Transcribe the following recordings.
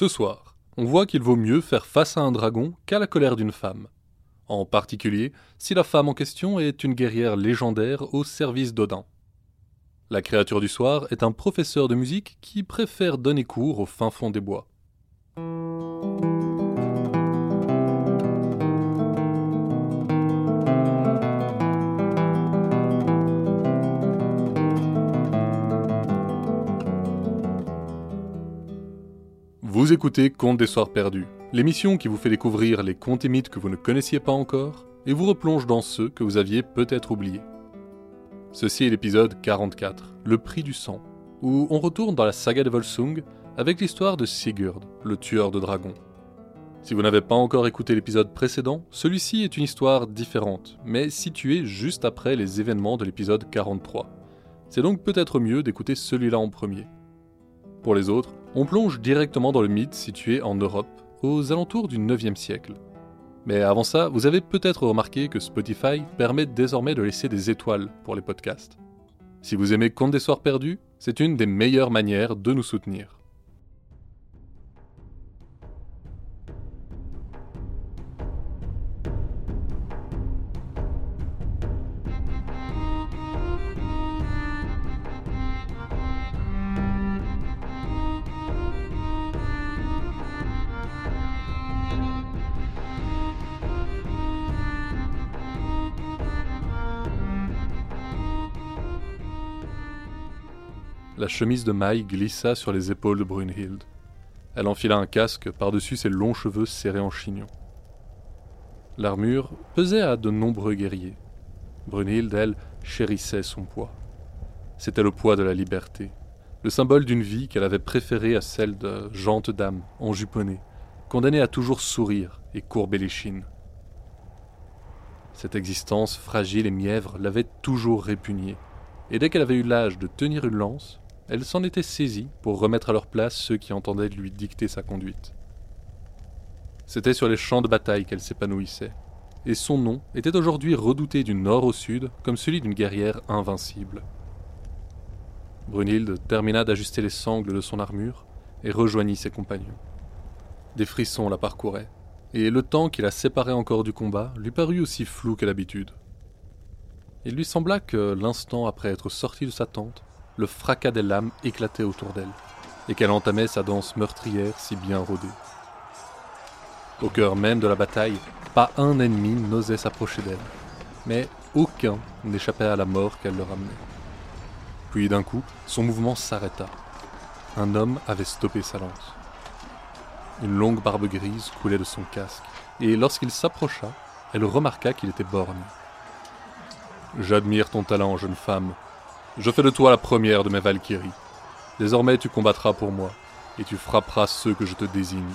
Ce soir, on voit qu'il vaut mieux faire face à un dragon qu'à la colère d'une femme. En particulier si la femme en question est une guerrière légendaire au service d'Odin. La créature du soir est un professeur de musique qui préfère donner cours au fin fond des bois. Vous écoutez Contes des Soirs Perdus, l'émission qui vous fait découvrir les contes et mythes que vous ne connaissiez pas encore et vous replonge dans ceux que vous aviez peut-être oubliés. Ceci est l'épisode 44, Le prix du sang, où on retourne dans la saga de Volsung avec l'histoire de Sigurd, le tueur de dragons. Si vous n'avez pas encore écouté l'épisode précédent, celui-ci est une histoire différente, mais située juste après les événements de l'épisode 43. C'est donc peut-être mieux d'écouter celui-là en premier. Pour les autres, on plonge directement dans le mythe situé en Europe, aux alentours du 9e siècle. Mais avant ça, vous avez peut-être remarqué que Spotify permet désormais de laisser des étoiles pour les podcasts. Si vous aimez Contes des Soirs Perdus, c'est une des meilleures manières de nous soutenir. La chemise de maille glissa sur les épaules de Brunhild. Elle enfila un casque par-dessus ses longs cheveux serrés en chignon. L'armure pesait à de nombreux guerriers. Brunhild, elle, chérissait son poids. C'était le poids de la liberté, le symbole d'une vie qu'elle avait préférée à celle de jante dame, enjuponnée, condamnée à toujours sourire et courber les. Cette existence fragile et mièvre l'avait toujours répugnée, et dès qu'elle avait eu l'âge de tenir une lance, elle s'en était saisie pour remettre à leur place ceux qui entendaient lui dicter sa conduite. C'était sur les champs de bataille qu'elle s'épanouissait, et son nom était aujourd'hui redouté du nord au sud comme celui d'une guerrière invincible. Brunhilde termina d'ajuster les sangles de son armure et rejoignit ses compagnons. Des frissons la parcouraient, et le temps qui la séparait encore du combat lui parut aussi flou que l'habitude. Il lui sembla que, l'instant après être sortie de sa tente, le fracas des lames éclatait autour d'elle, et qu'elle entamait sa danse meurtrière si bien rodée. Au cœur même de la bataille, pas un ennemi n'osait s'approcher d'elle, mais aucun n'échappait à la mort qu'elle leur amenait. Puis d'un coup, son mouvement s'arrêta. Un homme avait stoppé sa lance. Une longue barbe grise coulait de son casque, et lorsqu'il s'approcha, elle remarqua qu'il était borgne. J'admire ton talent, jeune femme, je fais de toi la première de mes Valkyries. Désormais tu combattras pour moi, et tu frapperas ceux que je te désigne.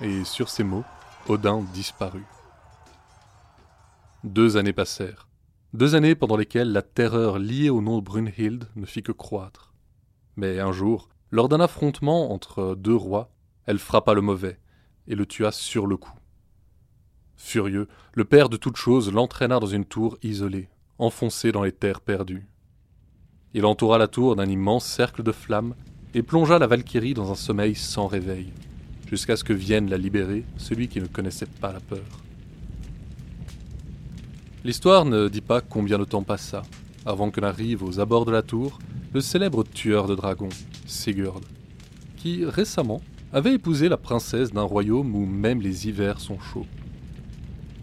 Et sur ces mots, Odin disparut. Deux années passèrent. Deux années pendant lesquelles la terreur liée au nom de Brunhild ne fit que croître. Mais un jour, lors d'un affrontement entre deux rois, elle frappa le mauvais et le tua sur le coup. Furieux, le père de toutes choses l'entraîna dans une tour isolée, enfoncée dans les terres perdues. Il entoura la tour d'un immense cercle de flammes et plongea la Valkyrie dans un sommeil sans réveil, jusqu'à ce que vienne la libérer celui qui ne connaissait pas la peur. L'histoire ne dit pas combien de temps passa avant que n'arrive aux abords de la tour le célèbre tueur de dragons, Sigurd, qui récemment avait épousé la princesse d'un royaume où même les hivers sont chauds.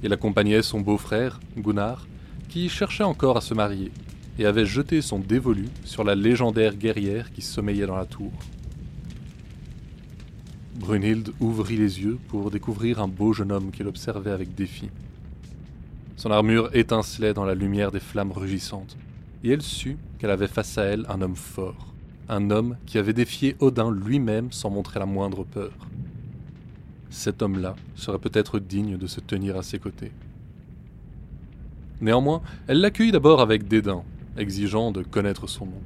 Il accompagnait son beau-frère, Gunnar, qui cherchait encore à se marier et avait jeté son dévolu sur la légendaire guerrière qui sommeillait dans la tour. Brunhild ouvrit les yeux pour découvrir un beau jeune homme qu'elle observait avec défi. Son armure étincelait dans la lumière des flammes rugissantes, et elle sut qu'elle avait face à elle un homme fort, un homme qui avait défié Odin lui-même sans montrer la moindre peur. Cet homme-là serait peut-être digne de se tenir à ses côtés. Néanmoins, elle l'accueillit d'abord avec dédain, exigeant de connaître son nom.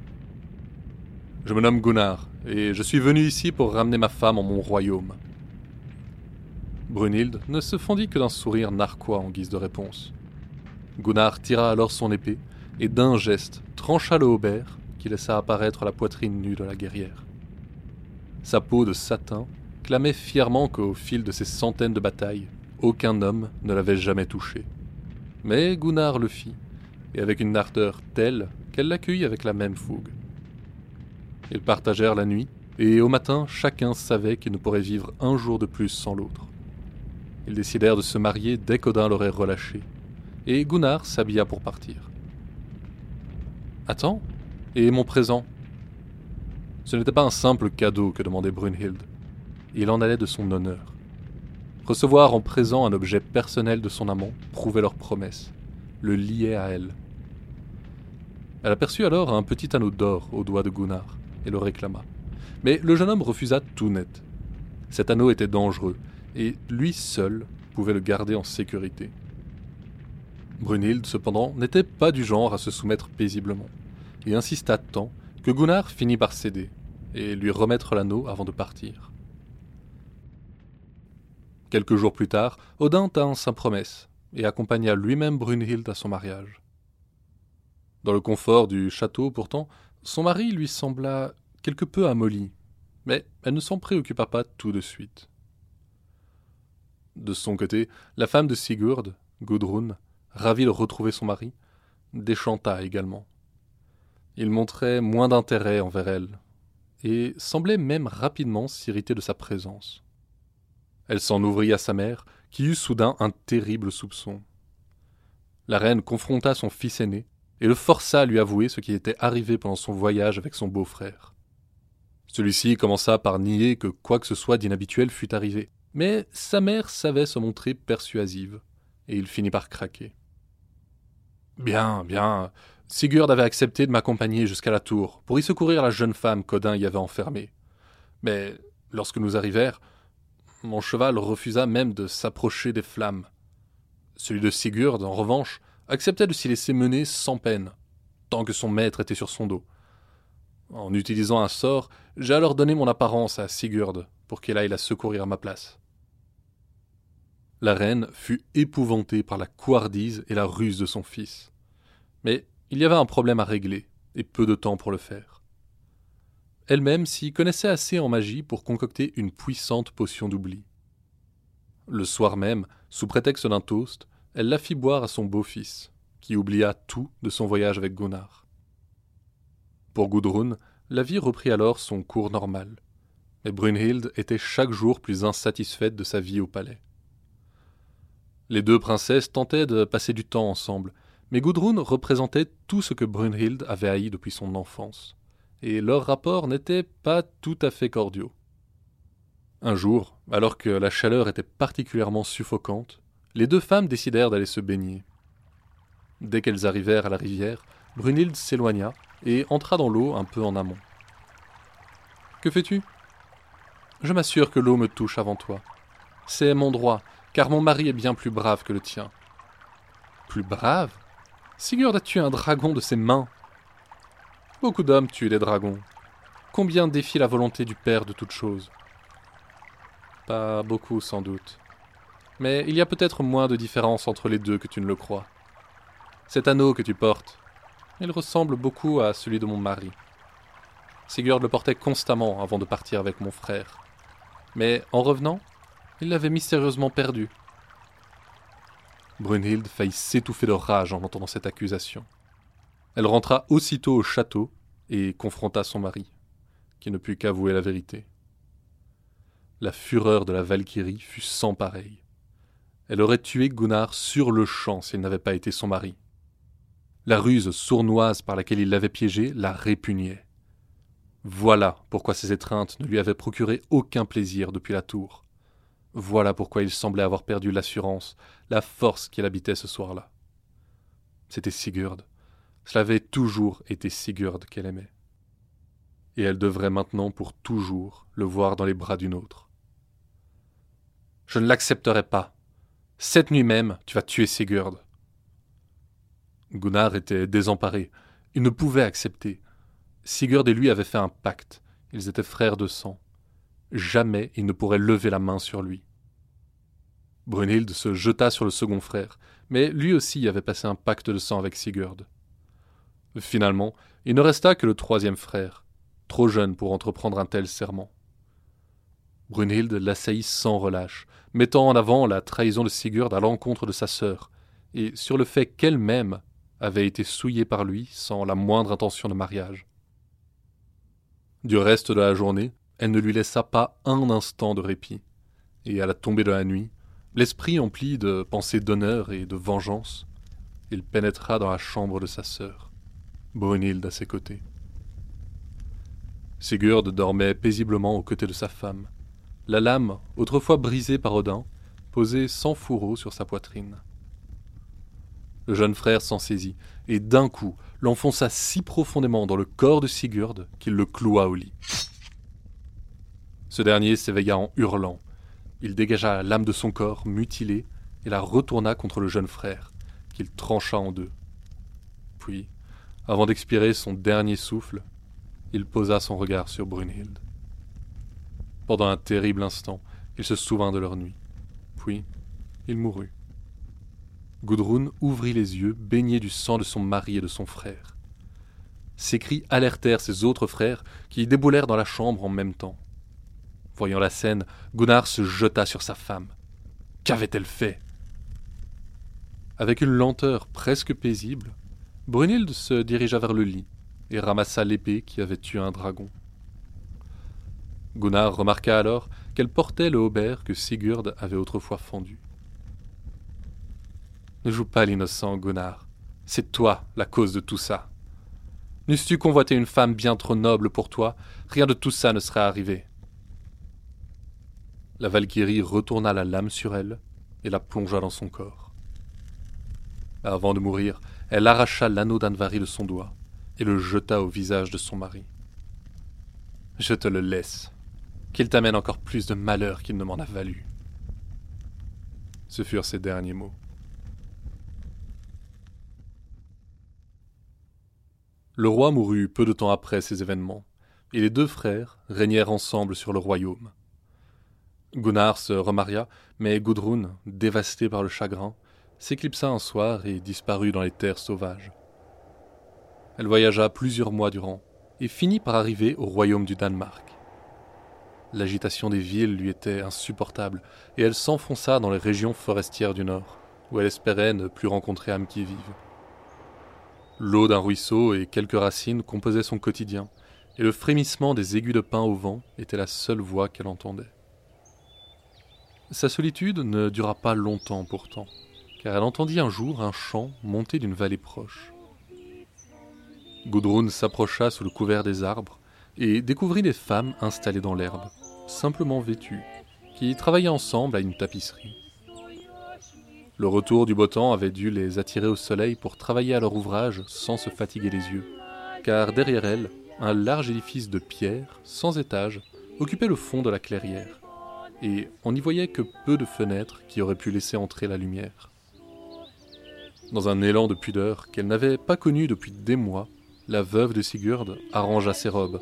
Je me nomme Gunnar, et je suis venu ici pour ramener ma femme en mon royaume. Brunhild ne se fondit que d'un sourire narquois en guise de réponse. Gunnar tira alors son épée, et d'un geste trancha le haubert qui laissa apparaître la poitrine nue de la guerrière. Sa peau de satin clamait fièrement qu'au fil de ces centaines de batailles, aucun homme ne l'avait jamais touché. Mais Gunnar le fit, et avec une ardeur telle qu'elle l'accueillit avec la même fougue. Ils partagèrent la nuit, et au matin, chacun savait qu'il ne pourrait vivre un jour de plus sans l'autre. Ils décidèrent de se marier dès qu'Odin l'aurait relâché, et Gunnar s'habilla pour partir. Attends, et mon présent? Ce n'était pas un simple cadeau que demandait Brunhild. Il en allait de son honneur. Recevoir en présent un objet personnel de son amant prouvait leur promesse, le liait à elle. Elle aperçut alors un petit anneau d'or au doigt de Gunnar et le réclama. Mais le jeune homme refusa tout net. Cet anneau était dangereux, et lui seul pouvait le garder en sécurité. Brunhild, cependant, n'était pas du genre à se soumettre paisiblement, et insista tant que Gunnar finit par céder, et lui remettre l'anneau avant de partir. Quelques jours plus tard, Odin tint sa promesse, et accompagna lui-même Brunhild à son mariage. Dans le confort du château, pourtant, son mari lui sembla quelque peu amolli, mais elle ne s'en préoccupa pas tout de suite. De son côté, la femme de Sigurd, Gudrun, ravie de retrouver son mari, déchanta également. Il montrait moins d'intérêt envers elle, et semblait même rapidement s'irriter de sa présence. Elle s'en ouvrit à sa mère, qui eut soudain un terrible soupçon. La reine confronta son fils aîné et le força à lui avouer ce qui était arrivé pendant son voyage avec son beau-frère. Celui-ci commença par nier que quoi que ce soit d'inhabituel fût arrivé, mais sa mère savait se montrer persuasive, et il finit par craquer. Bien, bien. Sigurd avait accepté de m'accompagner jusqu'à la tour pour y secourir la jeune femme qu'Odin y avait enfermée. Mais lorsque nous arrivèrent, mon cheval refusa même de s'approcher des flammes. Celui de Sigurd, en revanche, acceptait de s'y laisser mener sans peine, tant que son maître était sur son dos. En utilisant un sort, j'ai alors donné mon apparence à Sigurd pour qu'elle aille la secourir à ma place. La reine fut épouvantée par la couardise et la ruse de son fils. Mais il y avait un problème à régler, et peu de temps pour le faire. Elle-même s'y connaissait assez en magie pour concocter une puissante potion d'oubli. Le soir même, sous prétexte d'un toast, elle la fit boire à son beau-fils, qui oublia tout de son voyage avec Gunnar. Pour Gudrun, la vie reprit alors son cours normal, mais Brunhild était chaque jour plus insatisfaite de sa vie au palais. Les deux princesses tentaient de passer du temps ensemble, mais Gudrun représentait tout ce que Brunhild avait haï depuis son enfance, et leurs rapports n'étaient pas tout à fait cordiaux. Un jour, alors que la chaleur était particulièrement suffocante, les deux femmes décidèrent d'aller se baigner. Dès qu'elles arrivèrent à la rivière, Brunhild s'éloigna et entra dans l'eau un peu en amont. Que fais-tu Je m'assure que l'eau me touche avant toi. C'est mon droit, car mon mari est bien plus brave que le tien. Plus brave Sigurd a tué un dragon de ses mains. Beaucoup d'hommes tuent des dragons. Combien défient la volonté du Père de toutes choses Pas beaucoup, sans doute mais il y a peut-être moins de différence entre les deux que tu ne le crois. Cet anneau que tu portes, il ressemble beaucoup à celui de mon mari. Sigurd le portait constamment avant de partir avec mon frère. Mais en revenant, il l'avait mystérieusement perdu. Brunhild faillit s'étouffer de rage en entendant cette accusation. Elle rentra aussitôt au château et confronta son mari, qui ne put qu'avouer la vérité. La fureur de la Valkyrie fut sans pareille. Elle aurait tué Gunnar sur le champ s'il n'avait pas été son mari. La ruse sournoise par laquelle il l'avait piégé la répugnait. Voilà pourquoi ses étreintes ne lui avaient procuré aucun plaisir depuis la tour. Voilà pourquoi il semblait avoir perdu l'assurance, la force qu'il habitait ce soir-là. C'était Sigurd. Cela avait toujours été Sigurd qu'elle aimait. Et elle devrait maintenant pour toujours le voir dans les bras d'une autre. Je ne l'accepterai pas, cette nuit même, tu vas tuer Sigurd. Gunnar était désemparé. Il ne pouvait accepter. Sigurd et lui avaient fait un pacte. Ils étaient frères de sang. Jamais il ne pourrait lever la main sur lui. Brunhild se jeta sur le second frère, mais lui aussi avait passé un pacte de sang avec Sigurd. Finalement, il ne resta que le troisième frère, trop jeune pour entreprendre un tel serment. Brunhilde l'assaillit sans relâche, mettant en avant la trahison de Sigurd à l'encontre de sa sœur, et sur le fait qu'elle-même avait été souillée par lui sans la moindre intention de mariage. Du reste de la journée, elle ne lui laissa pas un instant de répit, et à la tombée de la nuit, l'esprit empli de pensées d'honneur et de vengeance, il pénétra dans la chambre de sa sœur, Brunhilde à ses côtés. Sigurd dormait paisiblement aux côtés de sa femme, la lame, autrefois brisée par Odin, posée sans fourreau sur sa poitrine. Le jeune frère s'en saisit, et d'un coup l'enfonça si profondément dans le corps de Sigurd qu'il le cloua au lit. Ce dernier s'éveilla en hurlant. Il dégagea la lame de son corps, mutilé, et la retourna contre le jeune frère, qu'il trancha en deux. Puis, avant d'expirer son dernier souffle, il posa son regard sur Brunhild. Pendant un terrible instant, il se souvint de leur nuit. Puis, il mourut. Gudrun ouvrit les yeux, baignés du sang de son mari et de son frère. Ses cris alertèrent ses autres frères, qui déboulèrent dans la chambre en même temps. Voyant la scène, Gunnar se jeta sur sa femme. Qu'avait-elle fait? Avec une lenteur presque paisible, Brunhilde se dirigea vers le lit et ramassa l'épée qui avait tué un dragon. Gunnar remarqua alors qu'elle portait le haubert que Sigurd avait autrefois fendu. Ne joue pas l'innocent, Gunnar. C'est toi la cause de tout ça. N'eusses-tu convoité une femme bien trop noble pour toi, rien de tout ça ne serait arrivé. La Valkyrie retourna la lame sur elle et la plongea dans son corps. Avant de mourir, elle arracha l'anneau d'Anvari de son doigt et le jeta au visage de son mari. Je te le laisse, qu'il t'amène encore plus de malheur qu'il ne m'en a valu. Ce furent ses derniers mots. Le roi mourut peu de temps après ces événements, et les deux frères régnèrent ensemble sur le royaume. Gunnar se remaria, mais Gudrun, dévastée par le chagrin, s'éclipsa un soir et disparut dans les terres sauvages. Elle voyagea plusieurs mois durant, et finit par arriver au royaume du Danemark. L'agitation des villes lui était insupportable, et elle s'enfonça dans les régions forestières du nord, où elle espérait ne plus rencontrer âme qui vive. L'eau d'un ruisseau et quelques racines composaient son quotidien, et le frémissement des aigus de pin au vent était la seule voix qu'elle entendait. Sa solitude ne dura pas longtemps pourtant, car elle entendit un jour un chant monter d'une vallée proche. Gudrun s'approcha sous le couvert des arbres et découvrit des femmes installées dans l'herbe, simplement vêtues, qui travaillaient ensemble à une tapisserie. Le retour du beau temps avait dû les attirer au soleil pour travailler à leur ouvrage sans se fatiguer les yeux, car derrière elles, un large édifice de pierre, sans étage, occupait le fond de la clairière, et on n'y voyait que peu de fenêtres qui auraient pu laisser entrer la lumière. Dans un élan de pudeur qu'elle n'avait pas connu depuis des mois, la veuve de Sigurd arrangea ses robes,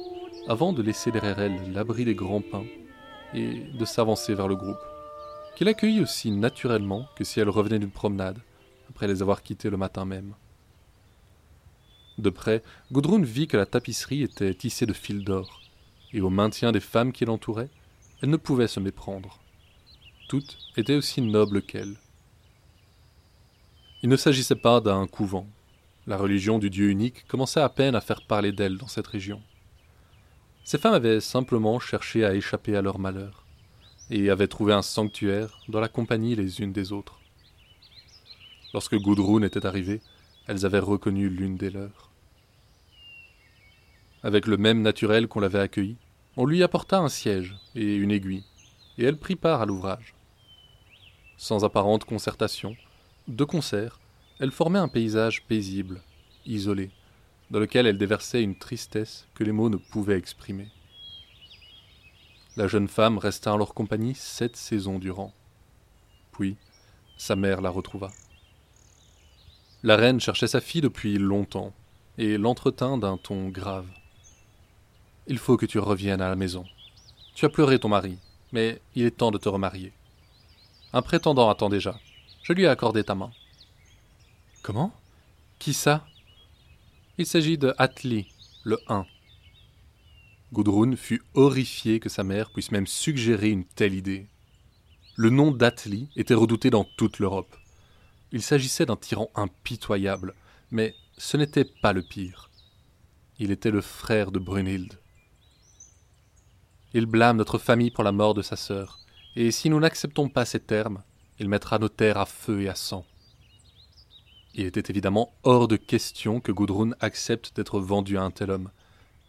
avant de laisser derrière elle l'abri des grands pins, et de s'avancer vers le groupe qu'il accueillit aussi naturellement que si elle revenait d'une promenade, après les avoir quittés le matin même. De près, Gudrun vit que la tapisserie était tissée de fils d'or, et au maintien des femmes qui l'entouraient, elle ne pouvait se méprendre. Toutes étaient aussi nobles qu'elle. Il ne s'agissait pas d'un couvent. La religion du Dieu unique commençait à peine à faire parler d'elle dans cette région. Ces femmes avaient simplement cherché à échapper à leur malheur et avaient trouvé un sanctuaire dans la compagnie les unes des autres. Lorsque Gudrun était arrivée, elles avaient reconnu l'une des leurs. Avec le même naturel qu'on l'avait accueillie, on lui apporta un siège et une aiguille, et elle prit part à l'ouvrage. Sans apparente concertation, de concert, elle formait un paysage paisible, isolé, dans lequel elle déversait une tristesse que les mots ne pouvaient exprimer. La jeune femme resta en leur compagnie sept saisons durant. Puis, sa mère la retrouva. La reine cherchait sa fille depuis longtemps, et l'entretint d'un ton grave. Il faut que tu reviennes à la maison. Tu as pleuré ton mari, mais il est temps de te remarier. Un prétendant attend déjà. Je lui ai accordé ta main. Comment? Qui ça? Il s'agit de Atli, le 1. Gudrun fut horrifiée que sa mère puisse même suggérer une telle idée. Le nom d'Atli était redouté dans toute l'Europe. Il s'agissait d'un tyran impitoyable, mais ce n'était pas le pire. Il était le frère de Brunhilde. Il blâme notre famille pour la mort de sa sœur, et si nous n'acceptons pas ces termes, il mettra nos terres à feu et à sang. Il était évidemment hors de question que Gudrun accepte d'être vendue à un tel homme,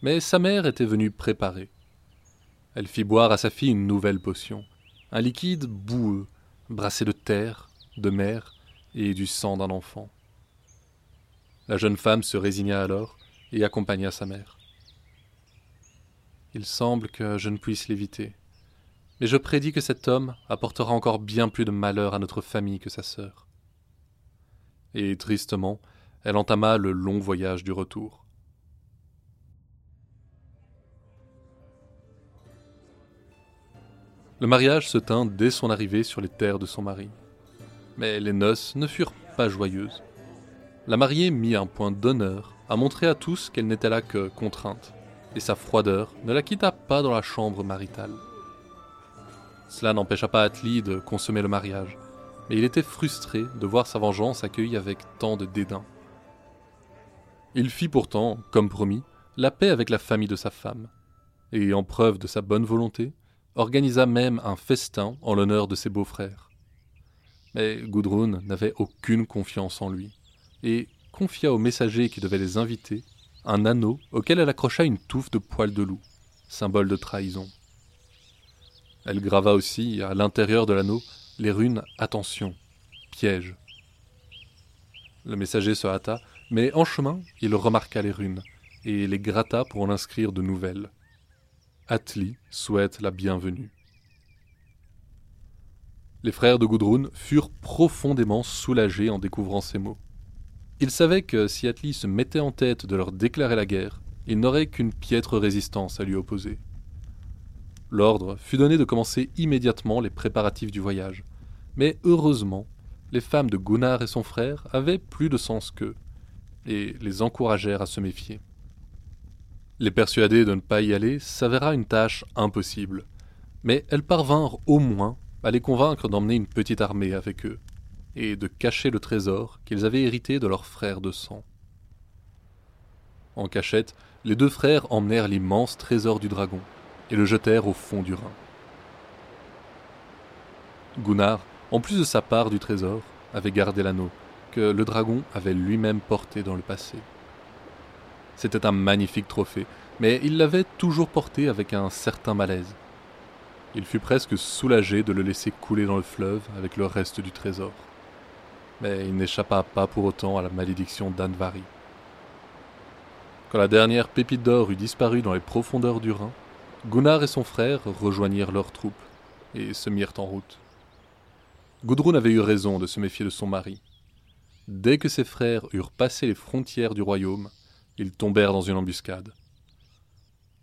mais sa mère était venue préparée. Elle fit boire à sa fille une nouvelle potion, un liquide boueux, brassé de terre, de mer et du sang d'un enfant. La jeune femme se résigna alors et accompagna sa mère. Il semble que je ne puisse l'éviter, mais je prédis que cet homme apportera encore bien plus de malheur à notre famille que sa sœur. Et tristement, elle entama le long voyage du retour. Le mariage se tint dès son arrivée sur les terres de son mari. Mais les noces ne furent pas joyeuses. La mariée mit un point d'honneur à montrer à tous qu'elle n'était là que contrainte, et sa froideur ne la quitta pas dans la chambre maritale. Cela n'empêcha pas Atli de consommer le mariage, mais il était frustré de voir sa vengeance accueillie avec tant de dédain. Il fit pourtant, comme promis, la paix avec la famille de sa femme, et en preuve de sa bonne volonté, organisa même un festin en l'honneur de ses beaux-frères. Mais Gudrun n'avait aucune confiance en lui, et confia au messager qui devait les inviter un anneau auquel elle accrocha une touffe de poils de loup, symbole de trahison. Elle grava aussi à l'intérieur de l'anneau les runes Attention, piège. Le messager se hâta, mais en chemin il remarqua les runes, et les gratta pour en inscrire de nouvelles. Atli souhaite la bienvenue. Les frères de Gudrun furent profondément soulagés en découvrant ces mots. Ils savaient que si Atli se mettait en tête de leur déclarer la guerre, ils n'auraient qu'une piètre résistance à lui opposer. L'ordre fut donné de commencer immédiatement les préparatifs du voyage, mais heureusement, les femmes de Gunnar et son frère avaient plus de sens qu'eux, et les encouragèrent à se méfier. Les persuader de ne pas y aller s'avéra une tâche impossible, mais elles parvinrent au moins à les convaincre d'emmener une petite armée avec eux, et de cacher le trésor qu'ils avaient hérité de leurs frères de sang. En cachette, les deux frères emmenèrent l'immense trésor du dragon et le jetèrent au fond du Rhin. Gunnar, en plus de sa part du trésor, avait gardé l'anneau que le dragon avait lui-même porté dans le passé. C'était un magnifique trophée, mais il l'avait toujours porté avec un certain malaise. Il fut presque soulagé de le laisser couler dans le fleuve avec le reste du trésor. Mais il n'échappa pas pour autant à la malédiction d'Anvari. Quand la dernière pépite d'or eut disparu dans les profondeurs du Rhin, Gunnar et son frère rejoignirent leurs troupes et se mirent en route. Gudrun avait eu raison de se méfier de son mari. Dès que ses frères eurent passé les frontières du royaume, ils tombèrent dans une embuscade.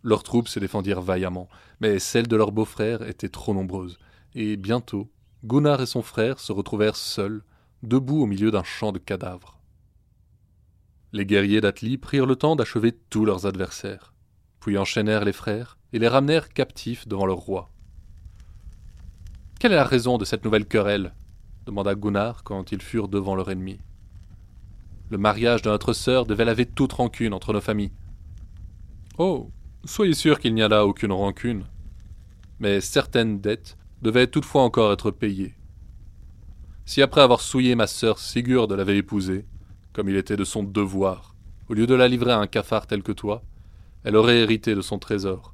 Leurs troupes se défendirent vaillamment, mais celles de leurs beaux-frères étaient trop nombreuses, et bientôt, Gunnar et son frère se retrouvèrent seuls, debout au milieu d'un champ de cadavres. Les guerriers d'Atli prirent le temps d'achever tous leurs adversaires, puis enchaînèrent les frères et les ramenèrent captifs devant leur roi. Quelle est la raison de cette nouvelle querelle demanda Gunnar quand ils furent devant leur ennemi. Le mariage de notre sœur devait laver toute rancune entre nos familles. Oh, soyez sûr qu'il n'y a là aucune rancune. Mais certaines dettes devaient toutefois encore être payées. Si après avoir souillé ma sœur Sigurd l'avait épousée, comme il était de son devoir, au lieu de la livrer à un cafard tel que toi, elle aurait hérité de son trésor,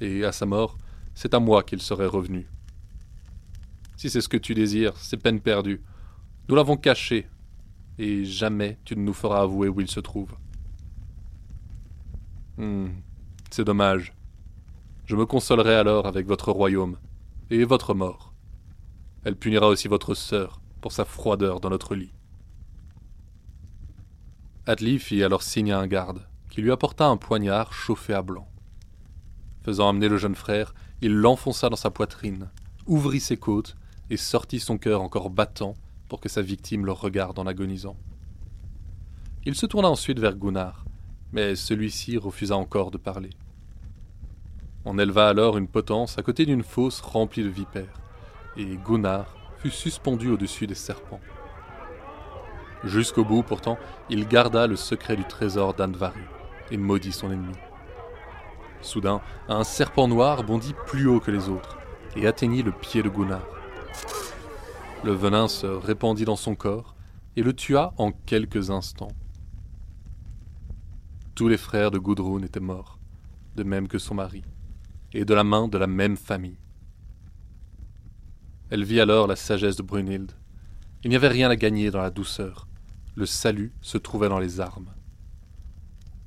et à sa mort, c'est à moi qu'il serait revenu. Si c'est ce que tu désires, c'est peine perdue. Nous l'avons caché, et jamais tu ne nous feras avouer où il se trouve. Hmm, c'est dommage. Je me consolerai alors avec votre royaume et votre mort. Elle punira aussi votre sœur pour sa froideur dans notre lit. Atli fit alors signe à un garde, qui lui apporta un poignard chauffé à blanc. Faisant amener le jeune frère, il l'enfonça dans sa poitrine, ouvrit ses côtes et sortit son cœur encore battant pour que sa victime le regarde en agonisant. Il se tourna ensuite vers Gunnar, mais celui-ci refusa encore de parler. On éleva alors une potence à côté d'une fosse remplie de vipères, et Gunnar fut suspendu au-dessus des serpents. Jusqu'au bout, pourtant, il garda le secret du trésor d'Anvari et maudit son ennemi. Soudain, un serpent noir bondit plus haut que les autres et atteignit le pied de Gunnar. Le venin se répandit dans son corps et le tua en quelques instants. Tous les frères de Gudrun étaient morts, de même que son mari, et de la main de la même famille. Elle vit alors la sagesse de Brunhilde. Il n'y avait rien à gagner dans la douceur. Le salut se trouvait dans les armes.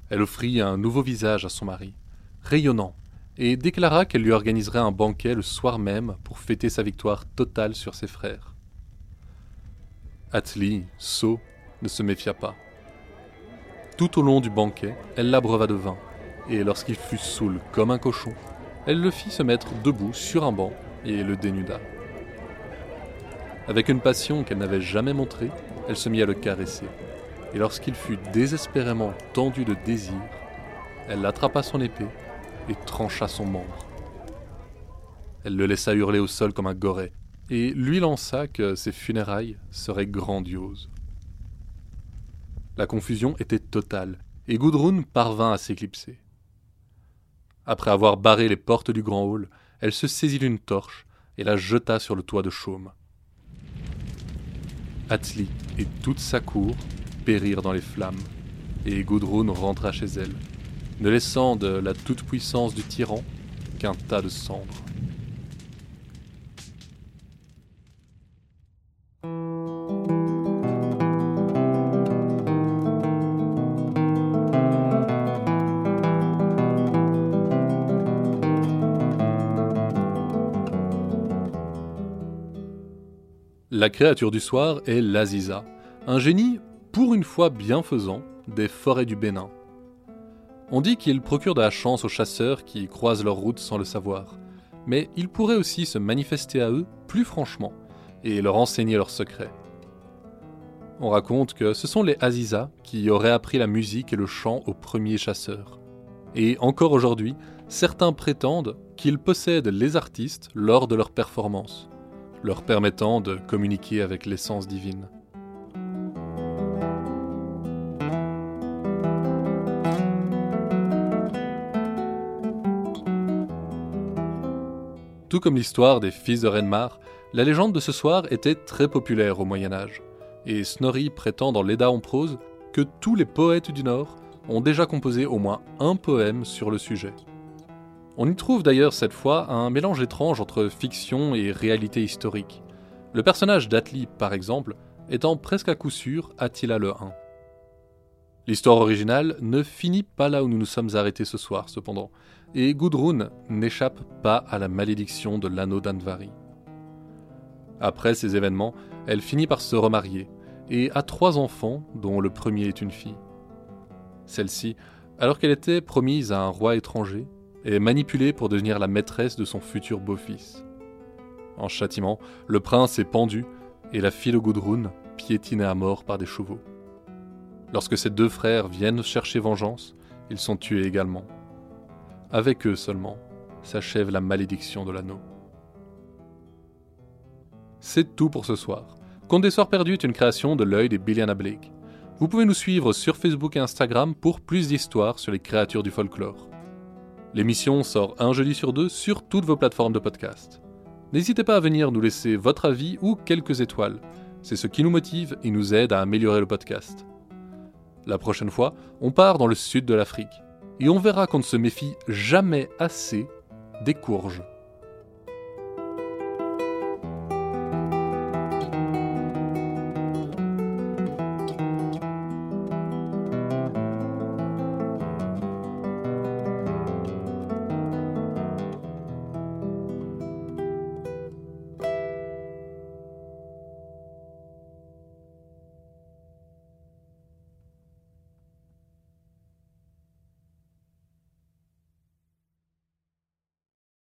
Elle offrit un nouveau visage à son mari, rayonnant, et déclara qu'elle lui organiserait un banquet le soir même pour fêter sa victoire totale sur ses frères. Atli, sot, ne se méfia pas. Tout au long du banquet, elle l'abreuva de vin, et lorsqu'il fut saoul comme un cochon, elle le fit se mettre debout sur un banc et le dénuda. Avec une passion qu'elle n'avait jamais montrée, elle se mit à le caresser, et lorsqu'il fut désespérément tendu de désir, elle attrapa son épée et trancha son membre. Elle le laissa hurler au sol comme un goret, et lui lança que ses funérailles seraient grandioses. La confusion était totale, et Gudrun parvint à s'éclipser. Après avoir barré les portes du grand hall, elle se saisit d'une torche et la jeta sur le toit de chaume. Atli et toute sa cour périrent dans les flammes, et Gudrun rentra chez elle, ne laissant de la toute-puissance du tyran qu'un tas de cendres. La créature du soir est l'Aziza, un génie pour une fois bienfaisant des forêts du Bénin. On dit qu'il procure de la chance aux chasseurs qui croisent leur route sans le savoir, mais il pourrait aussi se manifester à eux plus franchement et leur enseigner leurs secrets. On raconte que ce sont les Aziza qui auraient appris la musique et le chant aux premiers chasseurs. Et encore aujourd'hui, certains prétendent qu'ils possèdent les artistes lors de leurs performances leur permettant de communiquer avec l'essence divine. Tout comme l'histoire des fils de Renmar, la légende de ce soir était très populaire au Moyen Âge, et Snorri prétend dans l'Edda en prose que tous les poètes du Nord ont déjà composé au moins un poème sur le sujet. On y trouve d'ailleurs cette fois un mélange étrange entre fiction et réalité historique. Le personnage d'Atli, par exemple, étant presque à coup sûr Attila le Hun. L'histoire originale ne finit pas là où nous nous sommes arrêtés ce soir, cependant, et Gudrun n'échappe pas à la malédiction de l'anneau d'Anvari. Après ces événements, elle finit par se remarier, et a trois enfants, dont le premier est une fille. Celle-ci, alors qu'elle était promise à un roi étranger, et manipulée pour devenir la maîtresse de son futur beau-fils. En châtiment, le prince est pendu et la fille de Gudrun piétinée à mort par des chevaux. Lorsque ses deux frères viennent chercher vengeance, ils sont tués également. Avec eux seulement s'achève la malédiction de l'anneau. C'est tout pour ce soir. Conte des Soirs Perdus est une création de l'œil des Billiana Blake. Vous pouvez nous suivre sur Facebook et Instagram pour plus d'histoires sur les créatures du folklore. L'émission sort un jeudi sur deux sur toutes vos plateformes de podcast. N'hésitez pas à venir nous laisser votre avis ou quelques étoiles. C'est ce qui nous motive et nous aide à améliorer le podcast. La prochaine fois, on part dans le sud de l'Afrique et on verra qu'on ne se méfie jamais assez des courges.